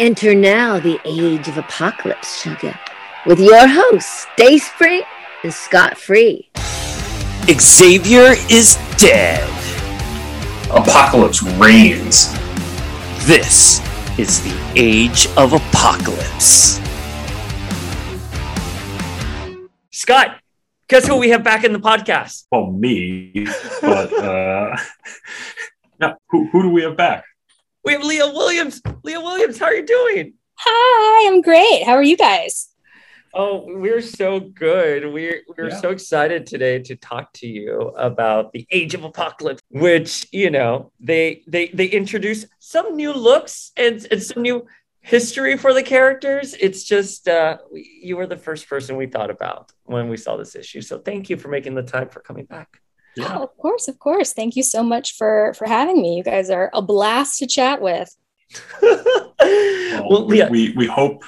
Enter now the age of apocalypse, sugar, with your hosts, Day Dayspring and Scott Free. Xavier is dead. Apocalypse reigns. This is the age of apocalypse. Scott, guess who we have back in the podcast? Well, me, but uh, now who, who do we have back? We have Leah Williams. Leah Williams, how are you doing? Hi, I'm great. How are you guys? Oh, we're so good. We're we're Yeah. so excited today to talk to you about the Age of Apocalypse, which you know they they they introduce some new looks and, and some new history for the characters. It's just uh, you were the first person we thought about when we saw this issue. So thank you for making the time for coming back. Oh, of course, of course. Thank you so much for for having me. You guys are a blast to chat with. Well, well, we, Leah, we we hope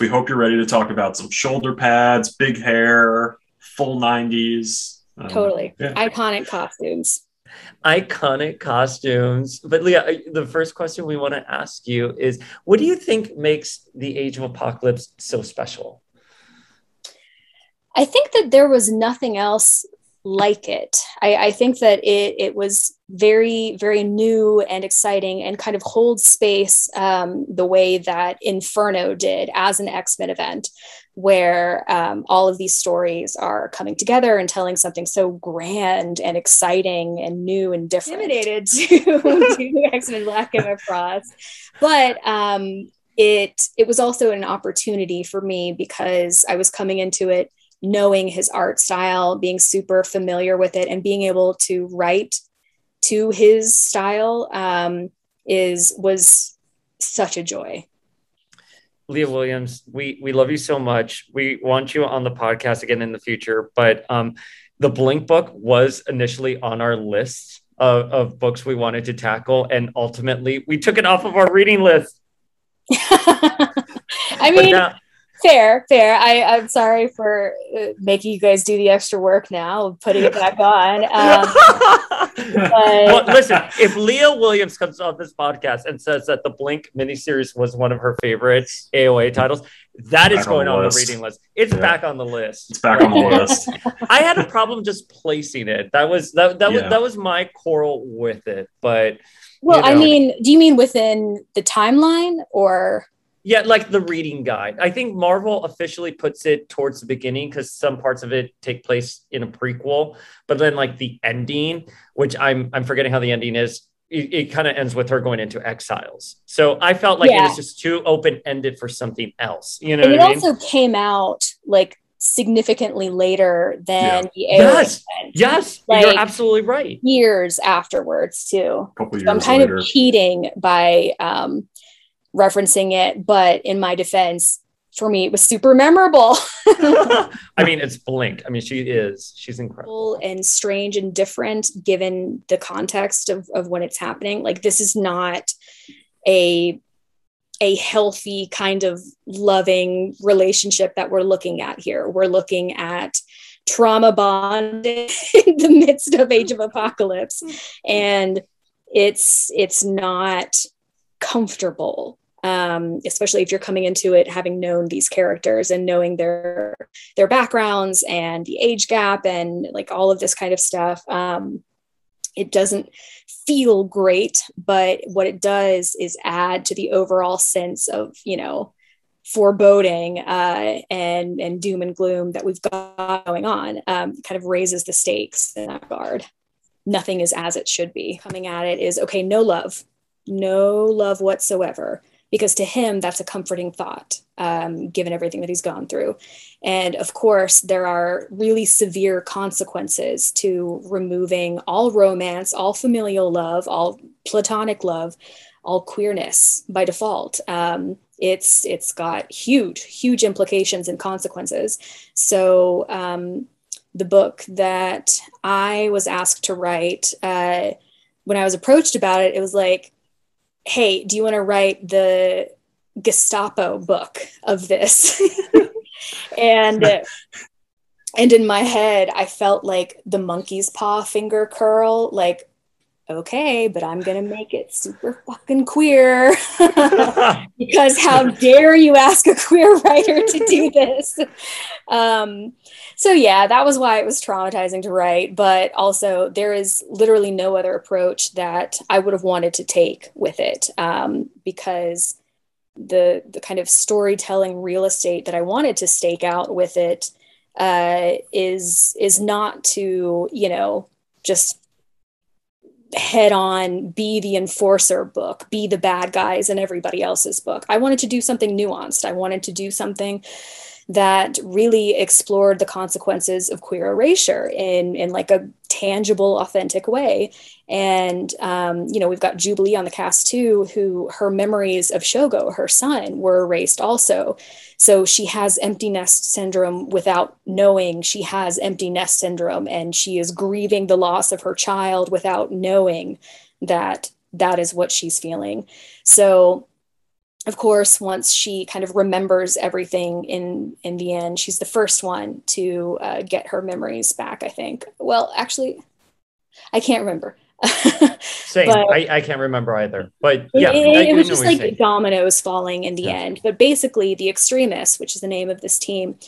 we hope you're ready to talk about some shoulder pads, big hair, full '90s. Um, Totally. yeah. Iconic costumes. iconic costumes. But Leah, the first question we want to ask you is what do you think makes the Age of Apocalypse so special? I think that there was nothing else like it. I, I think that it it was very very new and exciting and kind of holds space um, the way that Inferno did as an X Men event, where um, all of these stories are coming together and telling something so grand and exciting and new and different. Intimidated to do X Men Black came across, but um, it it was also an opportunity for me because I was coming into it knowing his art style, being super familiar with it, and being able to write to his style um, is was such a joy. Leah Williams, we we love you so much. We want you on the podcast again in the future. But um, the Blink book was initially on our list of, of books we wanted to tackle, and ultimately we took it off of our reading list. I mean, now- fair, fair. I, I'm sorry for uh, making you guys do the extra work now, putting it back on. Um, well, listen, if Leah Williams comes on this podcast and says that the Blink miniseries was one of her favorite AOA titles, that is Back on going the on the reading list. It's Yeah. back on the list. It's back on the list. I had a problem just placing it. That was that that was that was my quarrel with it. But well, You I mean, do you mean within the timeline or? Yeah, like the reading guide. I think Marvel officially puts it towards the beginning because some parts of it take place in a prequel, but then like the ending, which I'm I'm forgetting how the ending is. It, it kind of ends with her going into exiles. So I felt like it was just too open ended for something else. You know And it I mean? also came out like significantly later than the AOA Yes. event. yes, Like- you're absolutely right. years afterwards too. A couple So I'm kind later. of cheating by um, referencing it, but in my defense, for me, it was super memorable I mean, it's Blink. I mean, she is. She's incredible. and strange and different given the context of, of when it's happening. Like this is not a a healthy kind of loving relationship that we're looking at here. We're looking at trauma bonding in the midst of age of apocalypse and it's it's not comfortable um, especially if you're coming into it having known these characters and knowing their their backgrounds and the age gap and like all of this kind of stuff um, it doesn't feel great but what it does is add to the overall sense of you know foreboding uh, and and doom and gloom that we've got going on um, kind of raises the stakes in that regard. Nothing is as it should be. Coming at it is okay no love. No love whatsoever because to him that's a comforting thought um, given everything that he's gone through. And of course there are really severe consequences to removing all romance all familial love all platonic love all queerness by default. Um, it's it's got huge huge implications and consequences. So um, the book that i was asked to write uh, when i was approached about it it was like hey do you want to write the gestapo book of this? And and in my head i felt like the monkey's paw finger curl like okay, but I'm going to make it super fucking queer because how dare you ask a queer writer to do this? Um, so, yeah, that was why it was traumatizing to write. But also, there is literally no other approach that I would have wanted to take with it um, because the, the kind of storytelling real estate that I wanted to stake out with it uh, is is not to, you know, just head on be the enforcer book be the bad guys in everybody else's book. I wanted to do something nuanced. I wanted to do something that really explored the consequences of queer erasure in in like a tangible authentic way. And um, you know we've got jubilee on the cast too who her memories of shogo her son were erased also so she has empty nest syndrome without knowing she has empty nest syndrome and she is grieving the loss of her child without knowing that that is what she's feeling so of course, once she kind of remembers everything in in the end, she's the first one to uh, get her memories back. I think. Well, actually, I can't remember. Same. But I, I can't remember either. But yeah, it, it was just like saying. dominoes falling in the yeah. end. But basically, the extremists, which is the name of this team,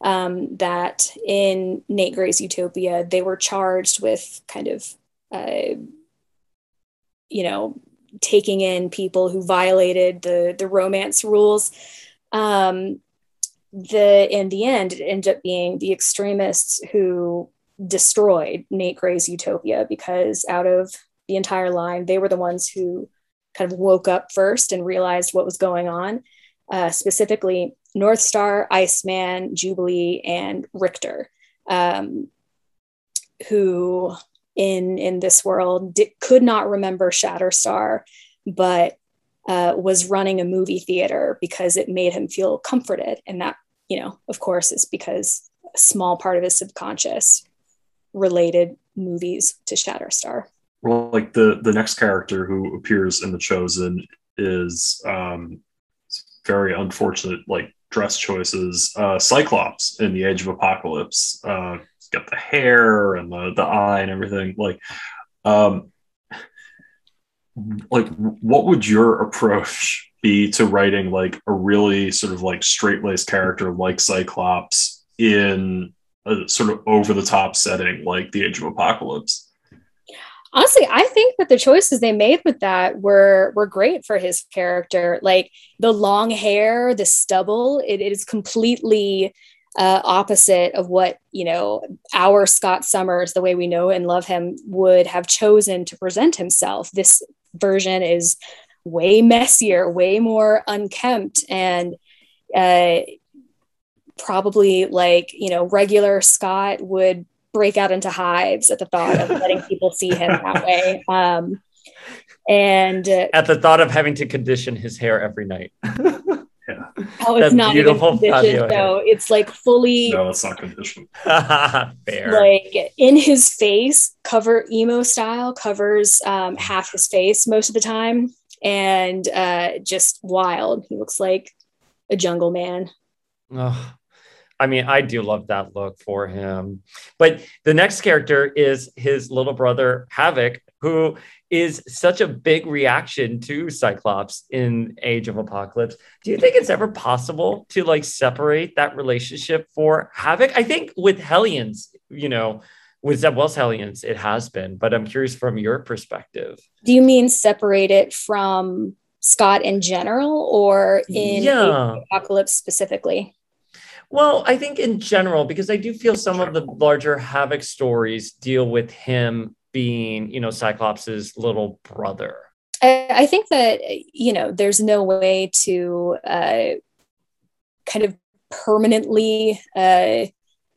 um, that in Nate Grey's Utopia, they were charged with kind of, uh, you know, taking in people who violated the the romance rules. Um, the in the end, it ended up being the extremists who destroyed Nate Grey's Utopia because out of the entire line, they were the ones who kind of woke up first and realized what was going on. Uh, specifically, Northstar, Iceman, Jubilee, and Richter, um, who in in this world could not remember Shatterstar, but uh, was running a movie theater because it made him feel comforted, and that you know, of course, is because a small part of his subconscious related movies to Shatterstar. Well, like the the next character who appears in the Chosen is um, very unfortunate, like dress choices. Uh, Cyclops in the Age of Apocalypse. Uh, got the hair and the, the eye and everything. Like, um, like what would your approach be to writing like a really sort of like straight laced character like Cyclops in a sort of over the top setting like the Age of Apocalypse? honestly i think that the choices they made with that were were great for his character like the long hair the stubble it, it is completely uh, opposite of what you know our Scott Summers, the way we know and love him, would have chosen to present himself. This version is way messier, way more unkempt, and uh, probably like you know regular Scott would break out into hives at the thought of letting people see him that way. Um, and uh, at the thought of having to condition his hair every night. Yeah. Oh, it's not beautiful even conditioned though. It's like fully. No, it's not conditioned. Fair. Like in his face, cover emo style covers um, half his face most of the time, and uh, just wild. He looks like a jungle man. Oh, I mean, I do love that look for him. But the next character is his little brother Havoc, who is such a big reaction to Cyclops in Age of Apocalypse. Do you think it's ever possible to like separate that relationship for Havoc? I think with Hellions, you know, with Zeb Wells Hellions, it has been, but I'm curious from your perspective. Do you mean separate it from Scott in general or in yeah. Apocalypse specifically? Well, I think in general, because I do feel some of the larger Havoc stories deal with him being, you know, Cyclops's little brother? I, think that, you know, there's no way to uh, kind of permanently uh,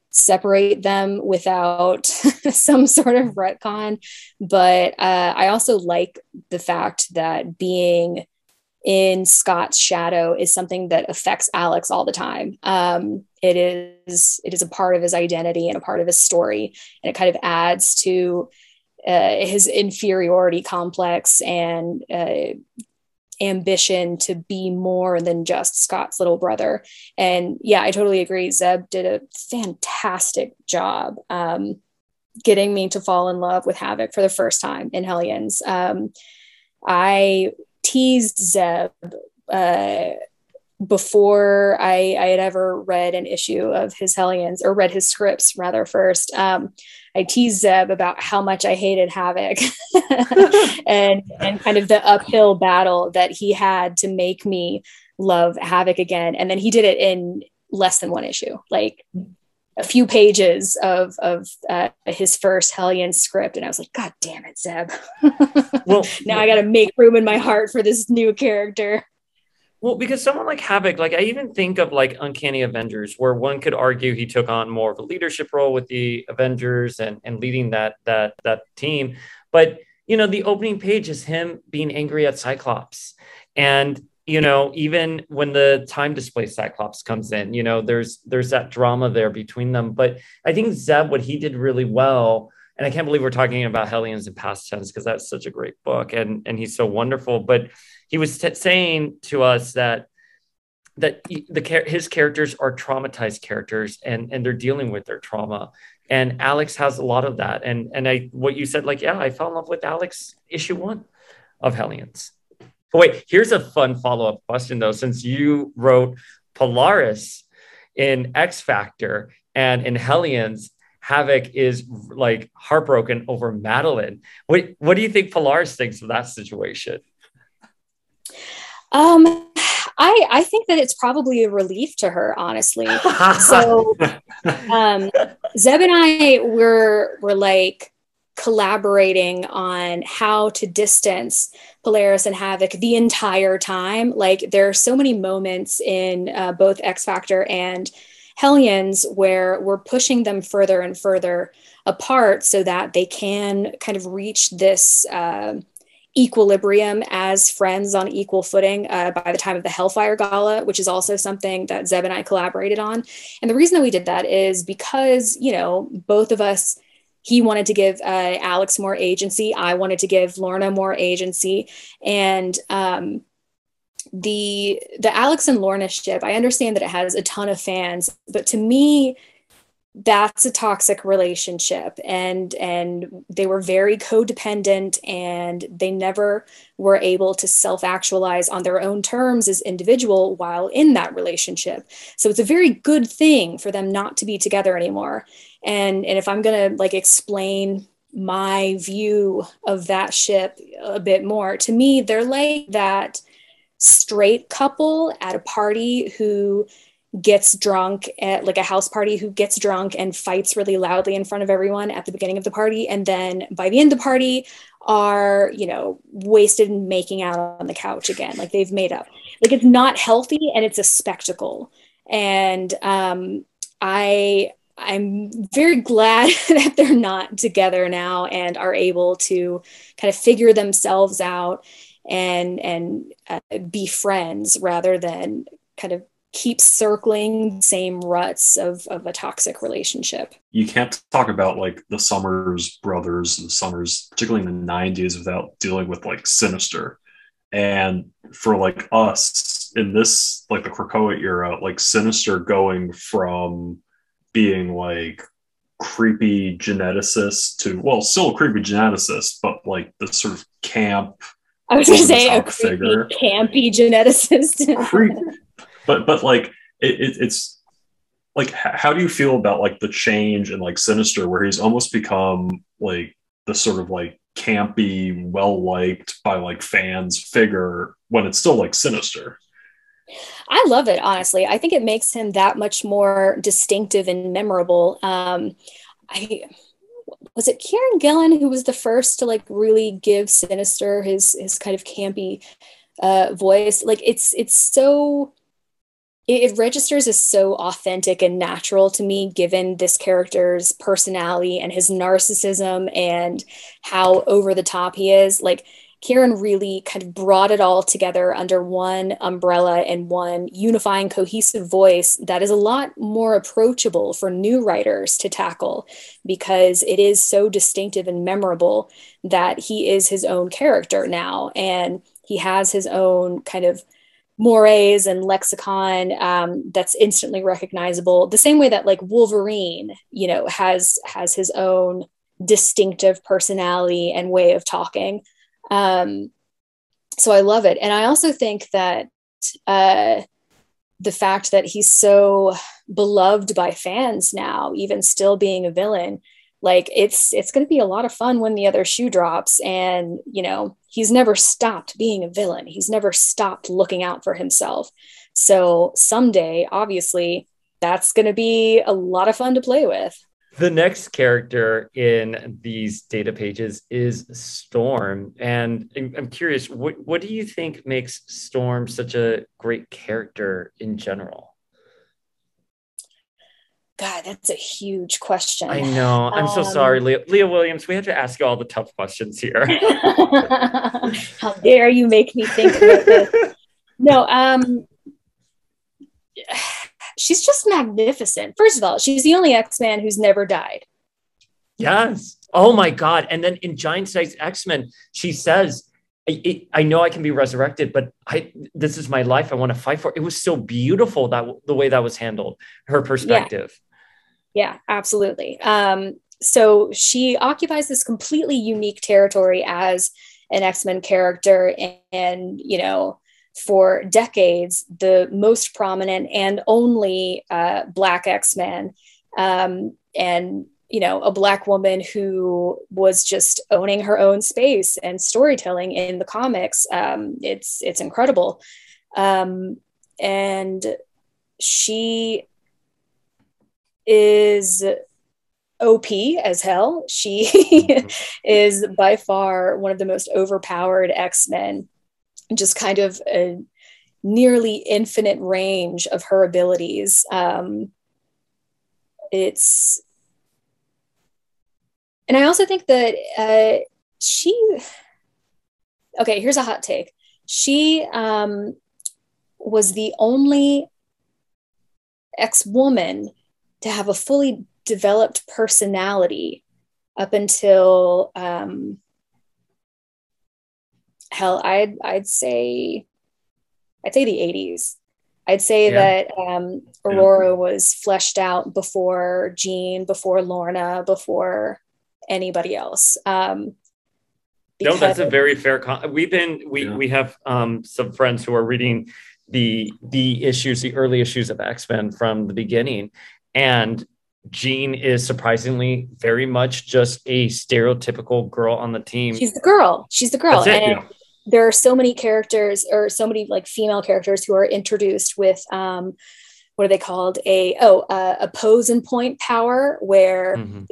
separate them without some sort of retcon. But uh, I also like the fact that being in Scott's shadow is something that affects Alex all the time. Um, it is it is a part of his identity and a part of his story, and it kind of adds to uh, his inferiority complex and uh, ambition to be more than just Scott's little brother. And yeah, I totally agree. Zeb did a fantastic job. Um, getting me to fall in love with Havoc for the first time in Hellions. Um, I teased Zeb uh, before I, I, had ever read an issue of his Hellions or read his scripts rather first. Um, I teased Zeb about how much I hated Havoc and and kind of the uphill battle that he had to make me love Havoc again. And then he did it in less than one issue, like a few pages of of uh, his first Hellion script, and I was like, God damn it, Zeb! well, now I got to make room in my heart for this new character. Well, because someone like Havoc, like I even think of like Uncanny Avengers, where one could argue he took on more of a leadership role with the Avengers and and leading that that that team. But you know, the opening page is him being angry at Cyclops, and you know, even when the time display Cyclops comes in, you know, there's there's that drama there between them. But I think Zeb, what he did really well, and I can't believe we're talking about Hellions in past tense because that's such a great book, and and he's so wonderful, but he was t- saying to us that that the his characters are traumatized characters and and they're dealing with their trauma. And alex has a lot of that. And and i what you said like yeah i fell in love with alex issue one of hellions wait here's a fun follow-up question though since you wrote polaris in x factor and in hellions havoc is like heartbroken over Madeline. what what do you think polaris thinks of that situation um, I I think that it's probably a relief to her, honestly. so, um, Zeb and I were were like collaborating on how to distance Polaris and Havoc the entire time. Like there are so many moments in uh, both X Factor and Hellions where we're pushing them further and further apart so that they can kind of reach this. Uh, equilibrium as friends on equal footing uh, by the time of the Hellfire Gala, which is also something that Zeb and I collaborated on. And the reason that we did that is because, you know, both of us, he wanted to give uh, Alex more agency. I wanted to give Lorna more agency. And, um, the the Alex and Lorna ship, I understand that it has a ton of fans, but to me, that's a toxic relationship. And and they were very codependent and they never were able to self-actualize on their own terms as individual while in that relationship. So it's a very good thing for them not to be together anymore. And and if i'm going to like explain my view of that ship a bit more to me they're like that straight couple at a party who gets drunk at like a house party who gets drunk and fights really loudly in front of everyone at the beginning of the party. And then by the end of the party are you know wasted and making out on the couch again. Like they've made up. Like it's not healthy and it's a spectacle. And um i i'm very glad that they're not together now and are able to kind of figure themselves out and and uh, be friends rather than kind of keep circling the same ruts of, of a toxic relationship. You can't talk about like the Summers brothers, the Summers, particularly in the 90s, without dealing with like Sinister. And for like us in this, like the Krakoa era, like Sinister going from being like creepy geneticist to, well, still a creepy geneticist, but like the sort of camp. I was going to say a creepy, figure. campy geneticist. Creep, but but like it, it, it's like how do you feel about like the change in like sinister where he's almost become like the sort of like campy well liked by like fans figure when it's still like sinister I love it, honestly. I think it makes him that much more distinctive and memorable. Um, I was it Kieron Gillen who was the first to like really give Sinister his his kind of campy uh, voice. Like it's it's so it, it registers as so authentic and natural to me given this character's personality and his narcissism and how over the top he is like Kieron really kind of brought it all together under one umbrella and one unifying, cohesive voice that is a lot more approachable for new writers to tackle because it is so distinctive and memorable that he is his own character now. And he has his own kind of mores and lexicon um, that's instantly recognizable the same way that like wolverine you know has has his own distinctive personality and way of talking. Um, so I love it. And I also think that uh, the fact that he's so beloved by fans now, even still being a villain, like it's it's going to be a lot of fun when the other shoe drops and you know he's never stopped being a villain he's never stopped looking out for himself so someday obviously that's going to be a lot of fun to play with the next character in these data pages is Storm. And I'm curious, what, what do you think makes Storm such a great character in general? God, that's a huge question. I know. I'm um, so sorry, Leah. Leah Williams. We have to ask you all the tough questions here. How dare you make me think about this? No, um, she's just magnificent. First of all, she's the only X Man who's never died. Yes. Oh my God. And then in Giant Size X Men, she says, I, I know I can be resurrected, but I this is my life. I want to fight for. It was so beautiful that the way that was handled, her perspective. Yeah, absolutely. Um, so she occupies this completely unique territory as an X-Men character, and, and you know, for decades the most prominent and only uh, Black X Men. Um, and you know a black woman who was just owning her own space and storytelling in the comics um, it's it's incredible um, and she is op as hell she is by far one of the most overpowered x-men just kind of a nearly infinite range of her abilities. Um, it's, and I also think that uh, she, okay, here's a hot take. She um, was the only ex woman to have a fully developed personality up until um, hell, I'd I'd say I'd say the 80s. I'd say yeah. that um, Ororo yeah. was fleshed out before Jean, before Lorna, before anybody else. Um, no, that's a very fair. Con- we've been we yeah. we have um, some friends who are reading the the issues, the early issues of X Men from the beginning, and Jean is surprisingly very much just a stereotypical girl on the team. She's the girl. She's the girl. It, and yeah there are so many characters or so many like female characters who are introduced with um, what are they called a oh uh, a pose and point power where mm-hmm.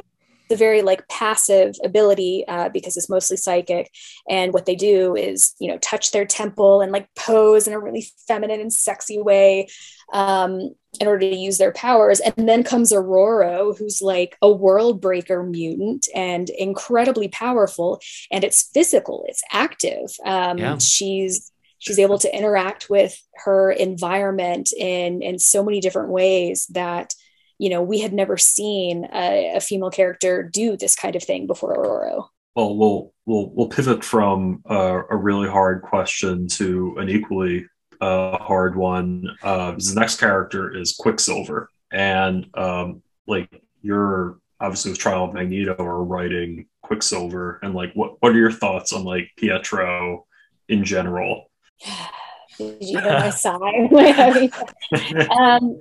The very like passive ability uh, because it's mostly psychic and what they do is you know touch their temple and like pose in a really feminine and sexy way um, in order to use their powers. And then comes Ororo, who's like a world breaker mutant and incredibly powerful. And it's physical, it's active. Um, yeah. She's she's able to interact with her environment in in so many different ways that you know we had never seen a, a female character do this kind of thing before Ororo. Well, we'll we'll we'll pivot from uh, a really hard question to an equally a hard one. Uh, the next character is Quicksilver, and um, like you're obviously with Trial of Magneto or writing Quicksilver, and like what what are your thoughts on like Pietro in general? Did you hear my sigh? um,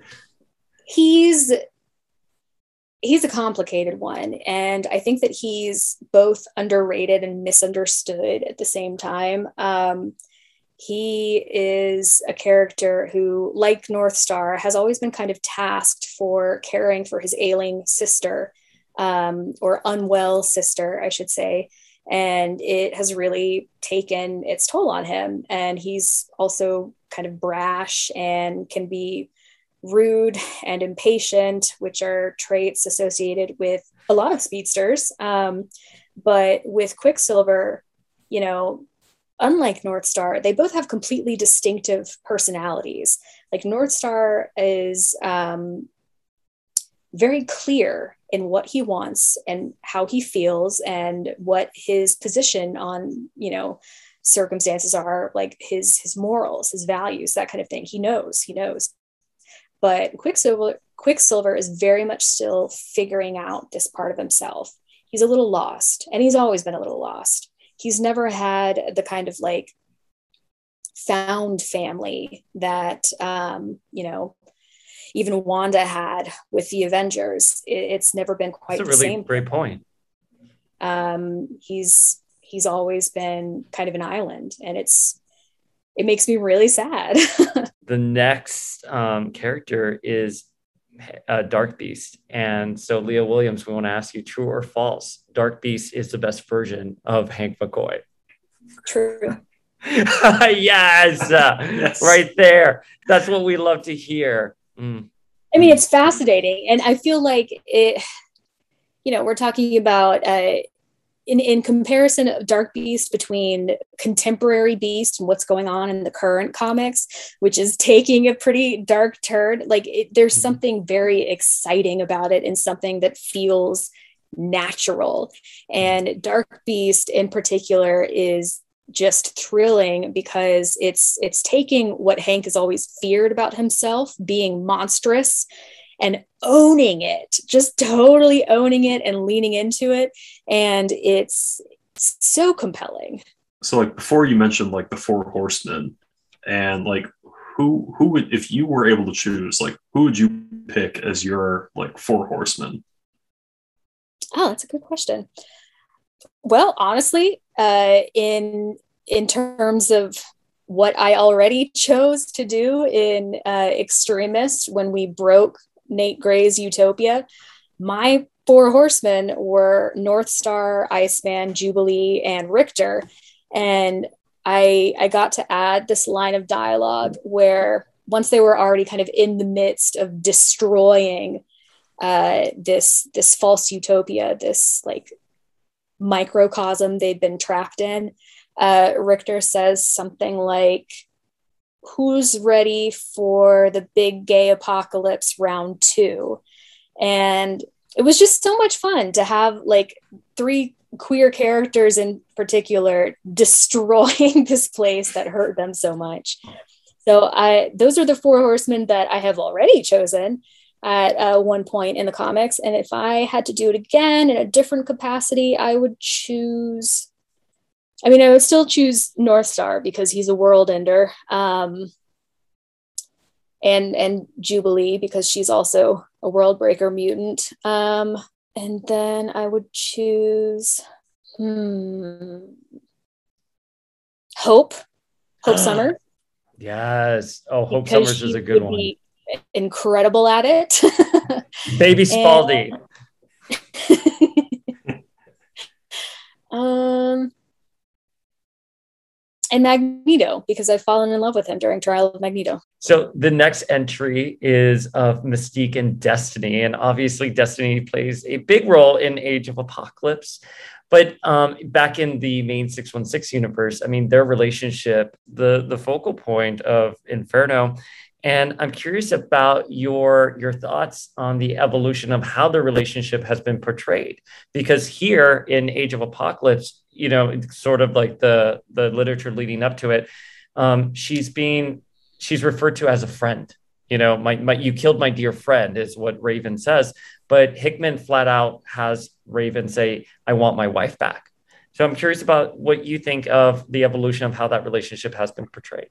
he's he's a complicated one and i think that he's both underrated and misunderstood at the same time um, he is a character who, like north star has always been kind of tasked for caring for his ailing sister um, or unwell sister, I should say. And it has really taken its toll on him. And he's also kind of brash and can be rude and impatient, which are traits associated with a lot of speedsters. Um, but with Quicksilver, you know, unlike Northstar, they both have completely distinctive personalities. Like Northstar is um, very clear in what he wants and how he feels and what his position on, you know, circumstances are, like his his morals, his values, that kind of thing. He knows, he knows. But Quicksilver Quicksilver is very much still figuring out this part of himself he's a little lost and he's always been a little lost he's never had the kind of like found family that um, you know even Wanda had with the Avengers. It, it's never been quite That's the really same. great point. Um, he's he's always been kind of an island, and it's it makes me really sad. the next um, character is uh, Dark Beast, and so Leah Williams, we want to ask you: true or false? Dark Beast is the best version of Hank McCoy. True. yes, uh, Yes. right there. That's what we love to hear. Mm. I mean, it's fascinating, and I feel like it. You know, we're talking about uh, in in comparison of Dark Beast between contemporary Beast and what's going on in the current comics, which is taking a pretty dark turn. Like, it, there's Mhm. something very exciting about it, and something that feels natural. And Dark Beast, in particular, is just thrilling because it's it's taking what Hank has always feared about himself, being monstrous, and owning it, just totally owning it and leaning into it. And it's so compelling. So like before you mentioned like the four horsemen and like who who would if you were able to choose like who would you pick as your like four horsemen? Oh, that's a good question. Well, honestly, uh, in in terms of what I already chose to do in uh, Extremist when we broke Nate Grey's Utopia, my four horsemen were Northstar, Iceman, Jubilee, and Richter, and I I got to add this line of dialogue where once they were already kind of in the midst of destroying uh, this this false utopia, this like microcosm they'd been trapped in. Uh, Richter says something like, "Who's ready for the big gay apocalypse round two? And it was just so much fun to have like three queer characters in particular destroying this place that hurt them so much. So I those are the four horsemen that I have already chosen at uh, one point in the comics. And if I had to do it again in a different capacity, I would choose. I mean, I would still choose Northstar because he's a world ender, um, and and Jubilee because she's also a world breaker mutant. Um, and then I would choose hmm, Hope, Hope Summer. Yes. Oh, Hope because Summers is a good one. Incredible at it. Baby Spaldy. um, and Magneto, because I've fallen in love with him during Trial of Magneto. So the next entry is of Mystique and Destiny, and obviously Destiny plays a big role in Age of Apocalypse. But um, back in the main 616 universe, I mean, their relationship, the the focal point of Inferno, and I'm curious about your your thoughts on the evolution of how the relationship has been portrayed. Because here in Age of Apocalypse, you know, sort of like the the literature leading up to it, um, she's being she's referred to as a friend. You know, my, my you killed my dear friend is what Raven says, but Hickman flat out has Raven say, "I want my wife back." So I'm curious about what you think of the evolution of how that relationship has been portrayed.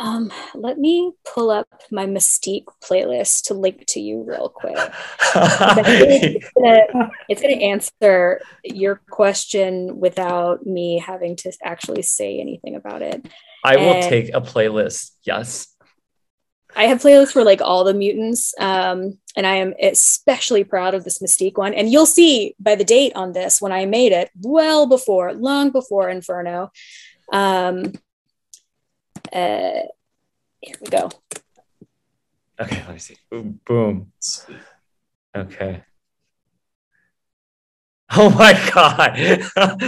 Um, let me pull up my Mystique playlist to link to you real quick. it's, gonna, it's gonna answer your question without me having to actually say anything about it. I will take a playlist. Yes. I have playlists for like all the mutants, um, and I am especially proud of this Mystique one. And you'll see by the date on this when I made it, well before, long before Inferno. Um, uh, here we go. Okay, let me see. Boom, boom. Okay. Oh my god!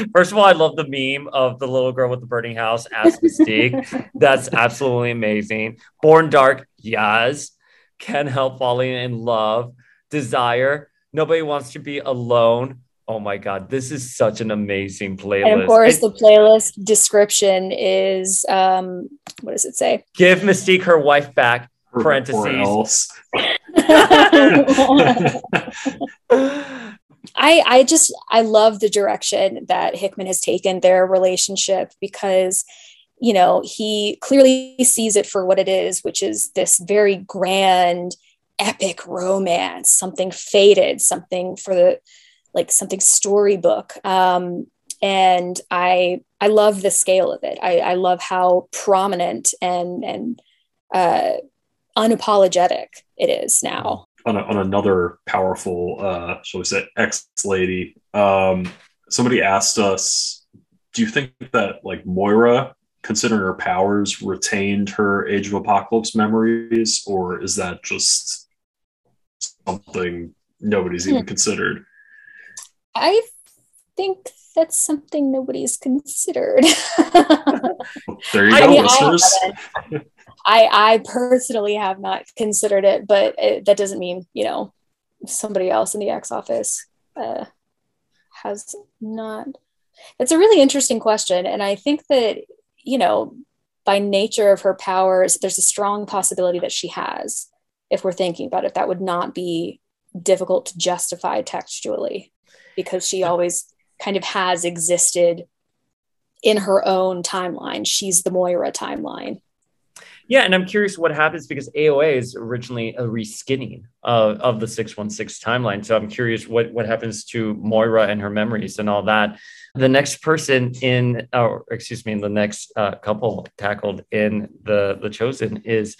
First of all, I love the meme of the little girl with the burning house as Mystique. That's absolutely amazing. Born Dark, yes. Can't help falling in love. Desire. Nobody wants to be alone. Oh my god, this is such an amazing playlist. And of course, It- the playlist description is um, what does it say? give Mystique her wife back. Or- or Parentheses. I I I just I love the direction that Hickman has taken their relationship because you know he clearly sees it for what it is, which is this very grand, epic romance, something faded, something for the like something storybook. Um, and I I love the scale of it. I, I love how prominent and and uh, unapologetic it is now on, a, on another powerful, uh, shall we say, ex lady. Um, somebody asked us, do you think that like Moira, considering her powers, retained her Age of Apocalypse memories, or is that just something nobody's even hmm. considered? I think that's something nobody's considered. there you go, I mean, listeners. I I, I personally have not considered it, but it, that doesn't mean, you know, somebody else in the X office uh, has not. It's a really interesting question. And I think that, you know, by nature of her powers, there's a strong possibility that she has, if we're thinking about it, that would not be difficult to justify textually because she always kind of has existed in her own timeline. She's the Moira timeline. Yeah, and I'm curious what happens because AOA is originally a reskinning of, the 616 timeline. So I'm curious what, what happens to Moira and her memories and all that. The next person in, or excuse me, the next uh, couple tackled in the the Chosen is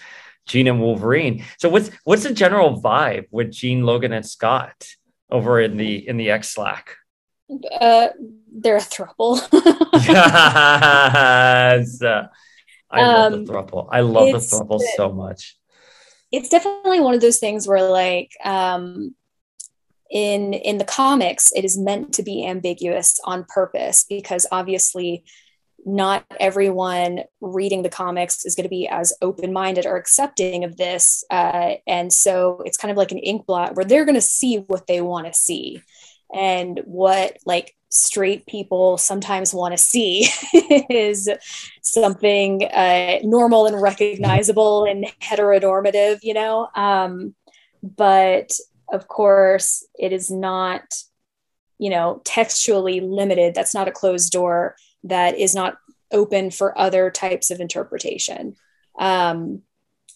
Jean and Wolverine. So what's what's the general vibe with Jean, Logan, and Scott over in the in the X Slack? Uh, they're a throuple. yes. Uh, I love um, the throuple. I love the throuple so much. It's definitely one of those things where like um in in the comics it is meant to be ambiguous on purpose because obviously not everyone reading the comics is going to be as open-minded or accepting of this uh, and so it's kind of like an ink blot where they're going to see what they want to see and what like straight people sometimes want to see is something uh, normal and recognizable and heteronormative, you know. Um, but of course, it is not, you know, textually limited. That's not a closed door that is not open for other types of interpretation. Um,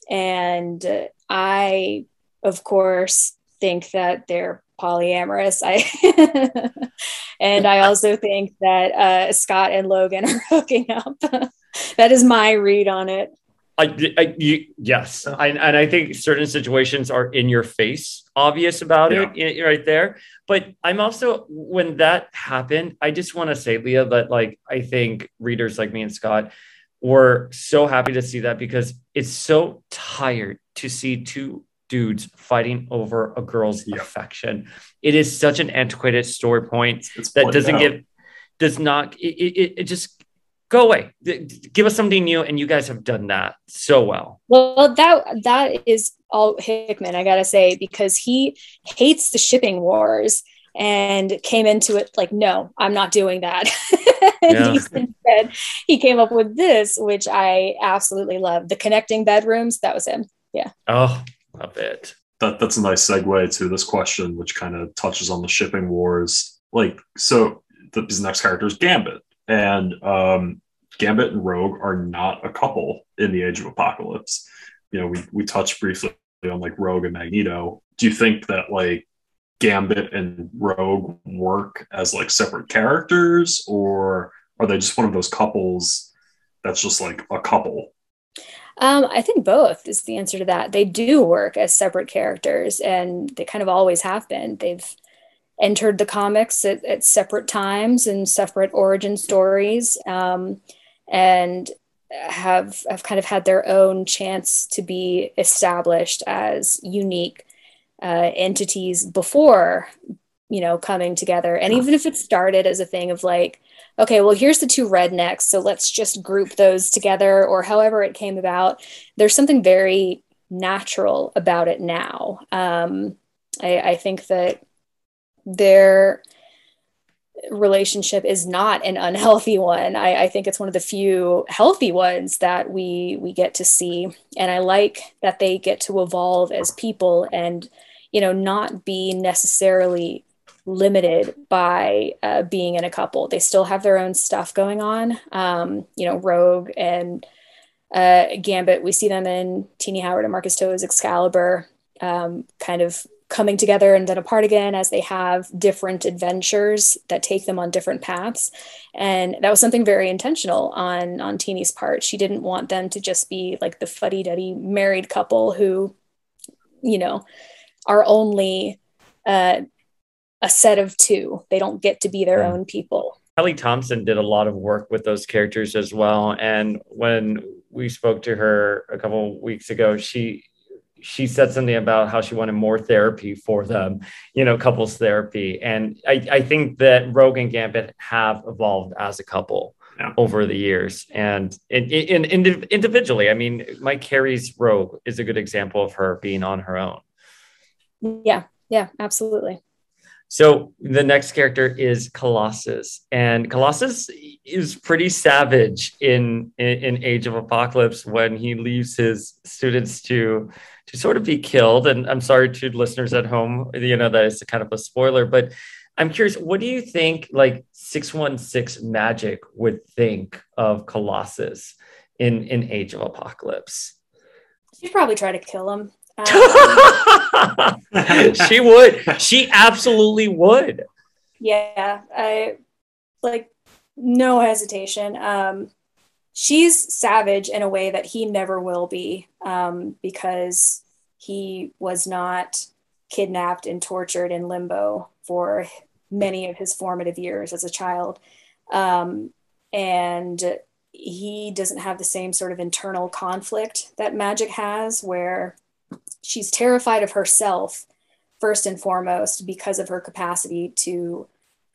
and I, of course, think that they're polyamorous. I and I also think that uh, Scott and Logan are hooking up. that is my read on it. I, I you, yes, oh. I, and I think certain situations are in your face, obvious about yeah. it, right there. But I'm also when that happened, I just want to say, Leah, that like I think readers like me and Scott were so happy to see that because it's so tired to see two dudes fighting over a girl's yep. affection. It is such an antiquated story point it's that doesn't out. give, does not, it, it, it, just go away. Give us something new. And you guys have done that so well. Well, that, that is all Hickman, I gotta say, because he hates the shipping wars and came into it like, no, I'm not doing that. and yeah. instead, he came up with this, which I absolutely love. The connecting bedrooms, that was him. Yeah. Oh, a bit. That that's a nice segue to this question, which kind of touches on the shipping wars. Like, so the, these next characters, Gambit, and um, Gambit and Rogue are not a couple in the Age of Apocalypse. You know, we we touched briefly on like Rogue and Magneto. Do you think that like Gambit and Rogue work as like separate characters, or are they just one of those couples that's just like a couple um, I think both is the answer to that. They do work as separate characters, and they kind of always have been. They've entered the comics at, at separate times and separate origin stories, um, and have have kind of had their own chance to be established as unique uh, entities before you know coming together. And even if it started as a thing of like okay, well, here's the two rednecks. So let's just group those together, or however it came about. There's something very natural about it now. Um, I, I think that their relationship is not an unhealthy one. I, I, think it's one of the few healthy ones that we we get to see, and I like that they get to evolve as people and you know not be necessarily limited by uh, being in a couple. They still have their own stuff going on. Um, you know, Rogue and uh, Gambit, we see them in Tini Howard and Marcus To's Excalibur, um, kind of coming together and then apart again as they have different adventures that take them on different paths. And that was something very intentional on on Tini's part. She didn't want them to just be like the fuddy-duddy married couple who you know are only uh, a set of two. They don't get to be their mm. own people. Kelly thompson did a lot of work with those characters as well. And when we spoke to her a couple weeks ago she she said something about how she wanted more therapy for them, you know, couples therapy. And I, I think that Rogue and Gambit have evolved as a couple yeah. over the years. And in, in, in, individually, I mean, Mike Carey's Rogue is a good example of her being on her own. Yeah, yeah, absolutely. So the next character is Colossus, and Colossus is pretty savage in, in, in Age of Apocalypse when he leaves his students to to sort of be killed. And I'm sorry to listeners at home, you know that is kind of a spoiler, but I'm curious, what do you think like 616 Magik would think of Colossus in in Age of Apocalypse? She'd probably try to kill him. she would. She absolutely would. Yeah, I like no hesitation. Um, she's savage in a way that he never will be um, because he was not kidnapped and tortured in limbo for many of his formative years as a child. Um, and he doesn't have the same sort of internal conflict that Magik has, where she's terrified of herself first and foremost because of her capacity to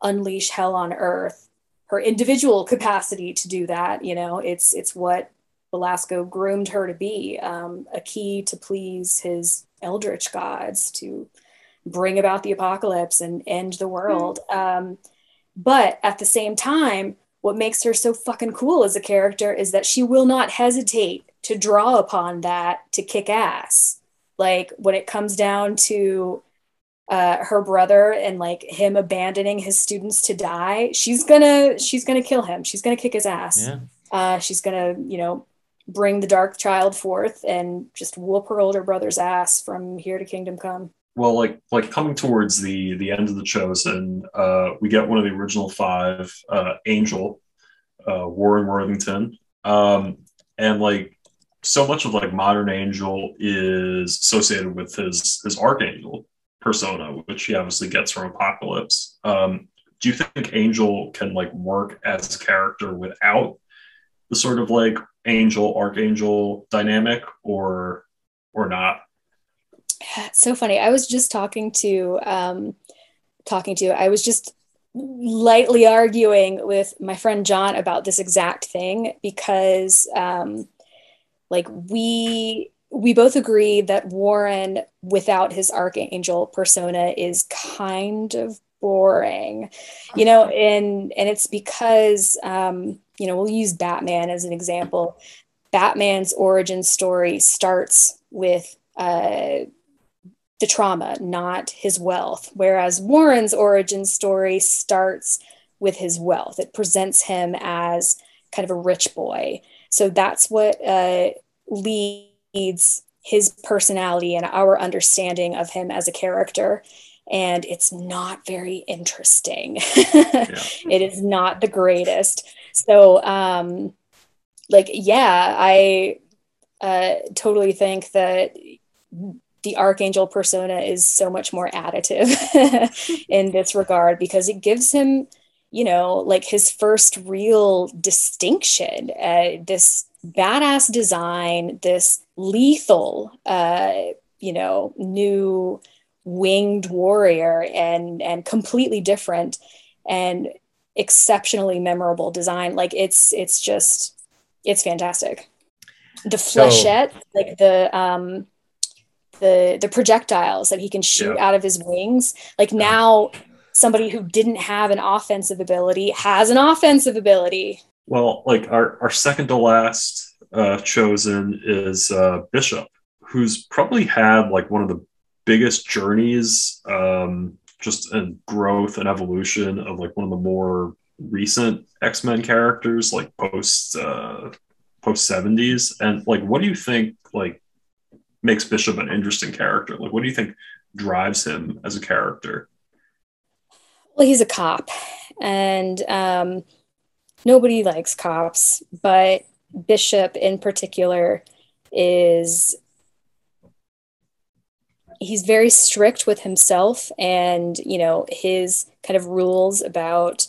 unleash hell on earth her individual capacity to do that you know it's it's what Belasco groomed her to be um, a key to please his eldritch gods to bring about the apocalypse and end the world. Um, but at the same time what makes her so fucking cool as a character is that she will not hesitate to draw upon that to kick ass. Like when it comes down to uh, her brother and like him abandoning his students to die she's gonna she's gonna kill him. She's gonna kick his ass. Yeah. uh, she's gonna you know bring the dark child forth and just whoop her older brother's ass from here to kingdom come. Well like like coming towards the the end of the chosen uh we get one of the original five uh angel uh warren worthington. Um and like so much of like modern angel is associated with his his archangel persona which he obviously gets from apocalypse. Um do you think angel can like work as a character without the sort of like angel archangel dynamic or or not? So funny. I was just talking to um talking to i was just lightly arguing with my friend john about this exact thing because um like we we both agree that Warren without his archangel persona is kind of boring. You know, and and it's because um, you know, we'll use Batman as an example. Batman's origin story starts with uh, the trauma, not his wealth, whereas Warren's origin story starts with his wealth. It presents him as kind of a rich boy. So that's what uh, leads his personality and our understanding of him as a character. And it's not very interesting. Yeah. it is not the greatest. So um like yeah i uh totally think that the archangel persona is so much more additive in this regard because it gives him you know like his first real distinction uh, this badass design, this lethal, uh, you know, new winged warrior and and completely different and exceptionally memorable design. Like it's it's just it's fantastic. The flechette, so, like the um the the projectiles that he can shoot yeah. out of his wings. Like now somebody who didn't have an offensive ability has an offensive ability. Well, like our, our second to last uh, chosen is uh, Bishop, who's probably had like one of the biggest journeys um, just a growth and evolution of like one of the more recent X-Men characters, like post uh, post seventies. And like, what do you think like makes Bishop an interesting character? Like, what do you think drives him as a character? Well, he's a cop, and um, nobody likes cops, but Bishop in particular is he's very strict with himself and you know his kind of rules about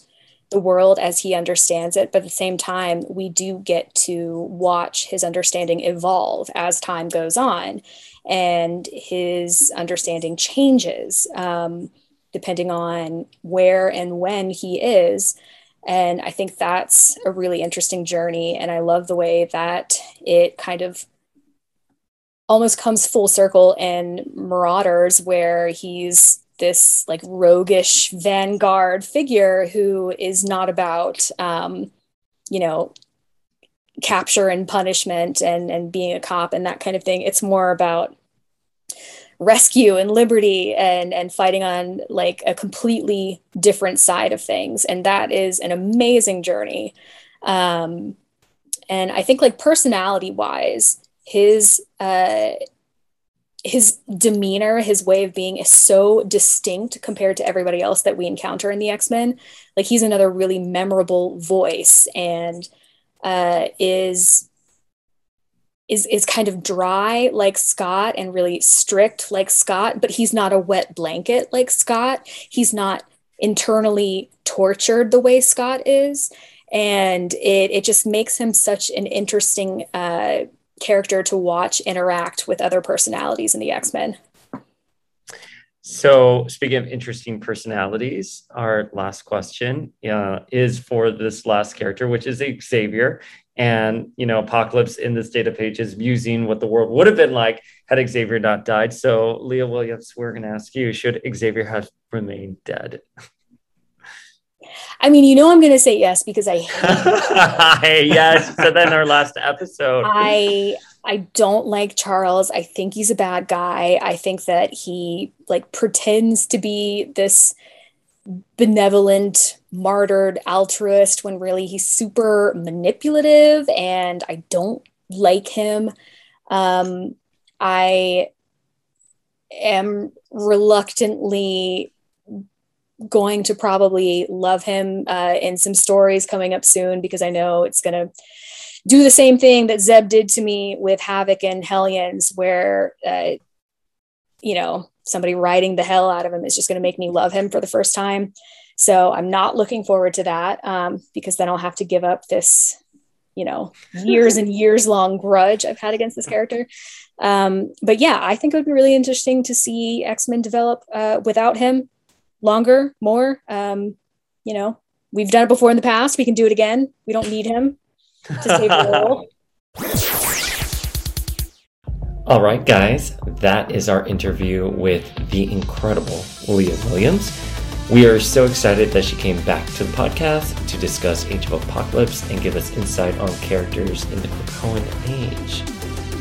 the world as he understands it. But at the same time we do get to watch his understanding evolve as time goes on and his understanding changes um, depending on where and when he is and i think that's a really interesting journey and i love the way that it kind of almost comes full circle in Marauders, where he's this like roguish vanguard figure who is not about, um, you know, capture and punishment and and being a cop and that kind of thing. It's more about rescue and liberty and and fighting on like a completely different side of things and that is an amazing journey um and i think like personality wise his uh, his demeanor, his way of being is so distinct compared to everybody else that we encounter in the X Men. Like he's another really memorable voice and uh, is is is kind of dry like Scott and really strict like Scott, but he's not a wet blanket like Scott. He's not internally tortured the way Scott is, and it it just makes him such an interesting. Uh, character to watch interact with other personalities in the X Men. So, speaking of interesting personalities, our last question uh, is for this last character, which is Xavier. And, you know, Apocalypse in this data page is musing what the world would have been like had Xavier not died. So, Leah Williams, we're going to ask you should Xavier have remained dead? I mean, you know, I'm going to say yes because I hate. yes. So then our last episode. I I don't like Charles. I think he's a bad guy. I think that he like pretends to be this benevolent, martyred altruist when really he's super manipulative, and I don't like him. Um, I am reluctantly going to probably love him uh, in some stories coming up soon because I know it's going to do the same thing that Zeb did to me with Havoc and Hellions, where, uh, you know, somebody riding the hell out of him is just going to make me love him for the first time. So I'm not looking forward to that um, because then I'll have to give up this, you know, years and years long grudge I've had against this character. Um, but yeah, I think it would be really interesting to see X Men develop uh, without him longer, more. Um, you know, we've done it before in the past. We can do it again. We don't need him to save the world. All right, guys, that is our interview with the incredible Leah Williams. We are so excited that she came back to the podcast to discuss Age of Apocalypse and give us insight on characters in the Krakoan Age.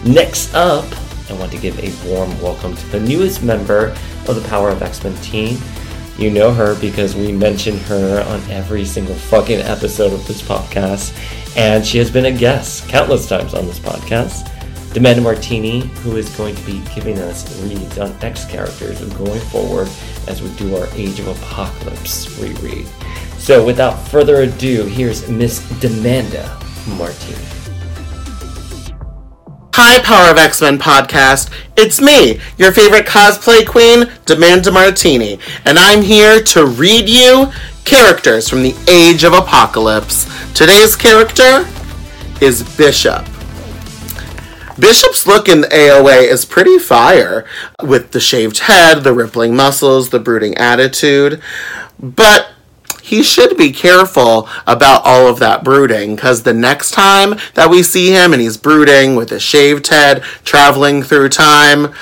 Next up, I want to give a warm welcome to the newest member of the Power of X Men team, you know her because we mention her on every single fucking episode of this podcast, and she has been a guest countless times on this podcast. Demanda Martini, who is going to be giving us reads on X characters going forward as we do our Age of Apocalypse reread. So, without further ado, here's Miss Demanda Martini. Hi, Power of X Men podcast. It's me, your favorite cosplay queen, Demanda Martini, and I'm here to read you characters from the Age of Apocalypse. Today's character is Bishop. Bishop's look in AOA is pretty fire, with the shaved head, the rippling muscles, the brooding attitude. But he should be careful about all of that brooding because the next time that we see him and he's brooding with a shaved head traveling through time,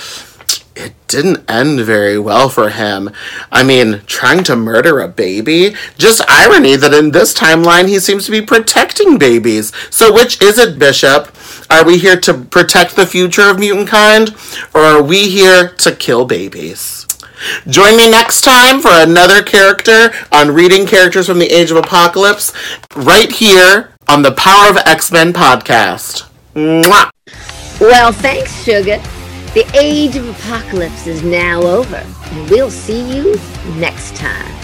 it didn't end very well for him. I mean, trying to murder a baby? Just irony that in this timeline he seems to be protecting babies. So, which is it, Bishop? Are we here to protect the future of mutant kind, or are we here to kill babies? Join me next time for another character on reading characters from the Age of Apocalypse, right here on the Power of X Men podcast. Mwah! Well, thanks, Sugar. The age of apocalypse is now over, and we'll see you next time.